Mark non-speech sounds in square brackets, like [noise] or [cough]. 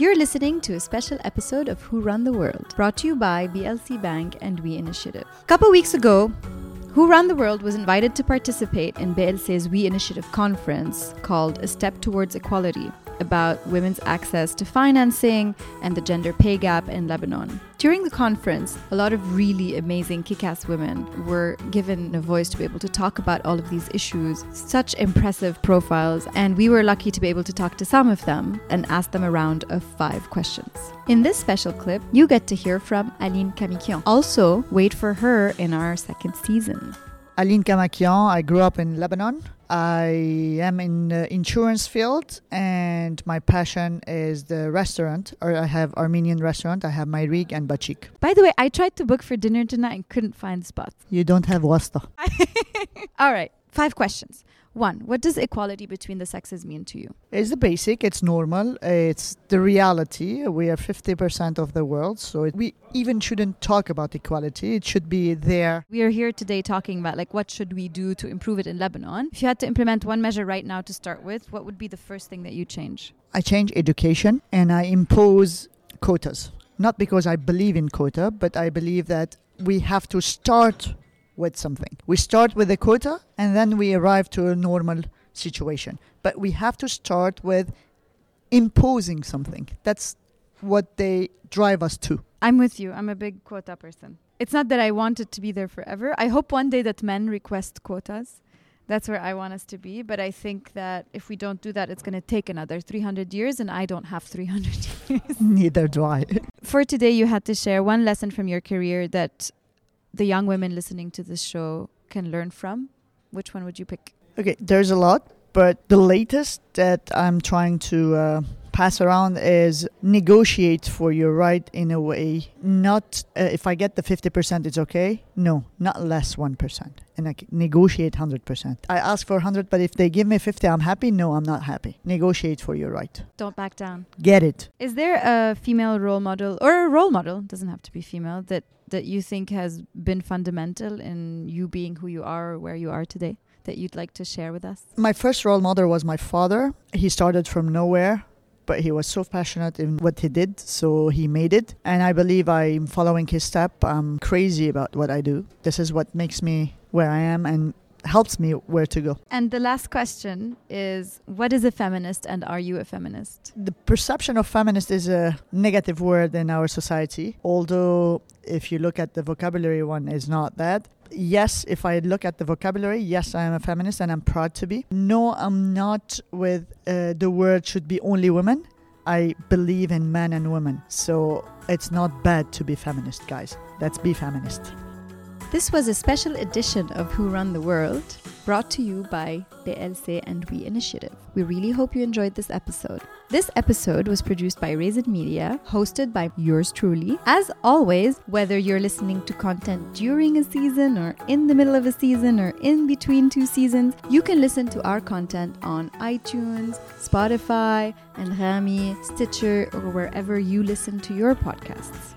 You're listening to a special episode of Who Run the World, brought to you by BLC Bank and We Initiative. A couple weeks ago, Who Run the World was invited to participate in BLC's We Initiative conference called A Step Towards Equality about women's access to financing and the gender pay gap in Lebanon. During the conference, a lot of really amazing kick ass women were given a voice to be able to talk about all of these issues. Such impressive profiles, and we were lucky to be able to talk to some of them and ask them a round of five questions. In this special clip, you get to hear from Aline Kamakian. Also, wait for her in our second season. Aline Kamakian. I grew up in Lebanon. I am in the insurance field, and my passion is the restaurant. Or I have Armenian restaurant. I have Mayrig and Batchig. By the way, I tried to book for dinner tonight and couldn't find spots. You don't have wasta. [laughs] All right, five questions. One, what does equality between the sexes mean to you? It's the basic. It's normal. It's the reality. We are fifty percent of the world, so it, we even shouldn't talk about equality. It should be there. We are here today talking about like what should we do to improve it in Lebanon. If you had to implement one measure right now to start with, what would be the first thing that you change? I change education and I impose quotas. Not because I believe in quota, but I believe that we have to start with something. We start with a quota and then we arrive to a normal situation. But we have to start with imposing something. That's what they drive us to. I'm with you. I'm a big quota person. It's not that I want it to be there forever. I hope one day that men request quotas. That's where I want us to be. But I think that if we don't do that, it's going to take another 300 years, and I don't have 300 [laughs] years. Neither do I. For today, you had to share one lesson from your career that the young women listening to this show can learn from. Which one would you pick? Okay, there's a lot, but the latest that I'm trying to uh, pass around is negotiate for your right in a way. Not uh, if I get the 50%, it's okay. No, not less 1%. And I negotiate 100%. I ask for 100, but if they give me 50, I'm happy. No, I'm not happy. Negotiate for your right. Don't back down. Get it. Is there a female role model or a role model, doesn't have to be female, that, that you think has been fundamental in you being who you are or where you are today that you'd like to share with us? My first role model was my father. He started from nowhere, but he was so passionate in what he did, so he made it. And I believe I'm following his step. I'm crazy about what I do. This is what makes me where I am and helps me where to go. And the last question is what is a feminist and are you a feminist? The perception of feminist is a negative word in our society, although if you look at the vocabulary one is not that. Yes, if I look at the vocabulary, yes, I am a feminist and I'm proud to be. No, I'm not with uh, the word should be only women. I believe in men and women. So it's not bad to be feminist, guys. Let's be feminist. This was a special edition of Who Run the World, brought to you by the BLC and We Initiative. We really hope you enjoyed this episode. This episode was produced by Raisin Media, hosted by yours truly. As always, whether you're listening to content during a season or in the middle of a season or in between two seasons, you can listen to our content on iTunes, Spotify, Anghami, Stitcher, or wherever you listen to your podcasts.